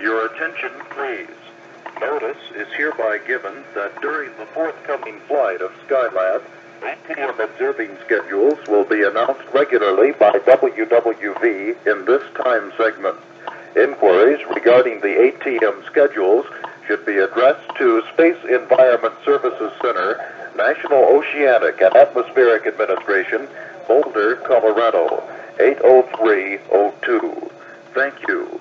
Your attention, please. Notice is hereby given that during the forthcoming flight of Skylab, ATM observing schedules will be announced regularly by WWV in this time segment. Inquiries regarding the ATM schedules should be addressed to Space Environment Services Center, National Oceanic and Atmospheric Administration, Boulder, Colorado, 80302. Thank you.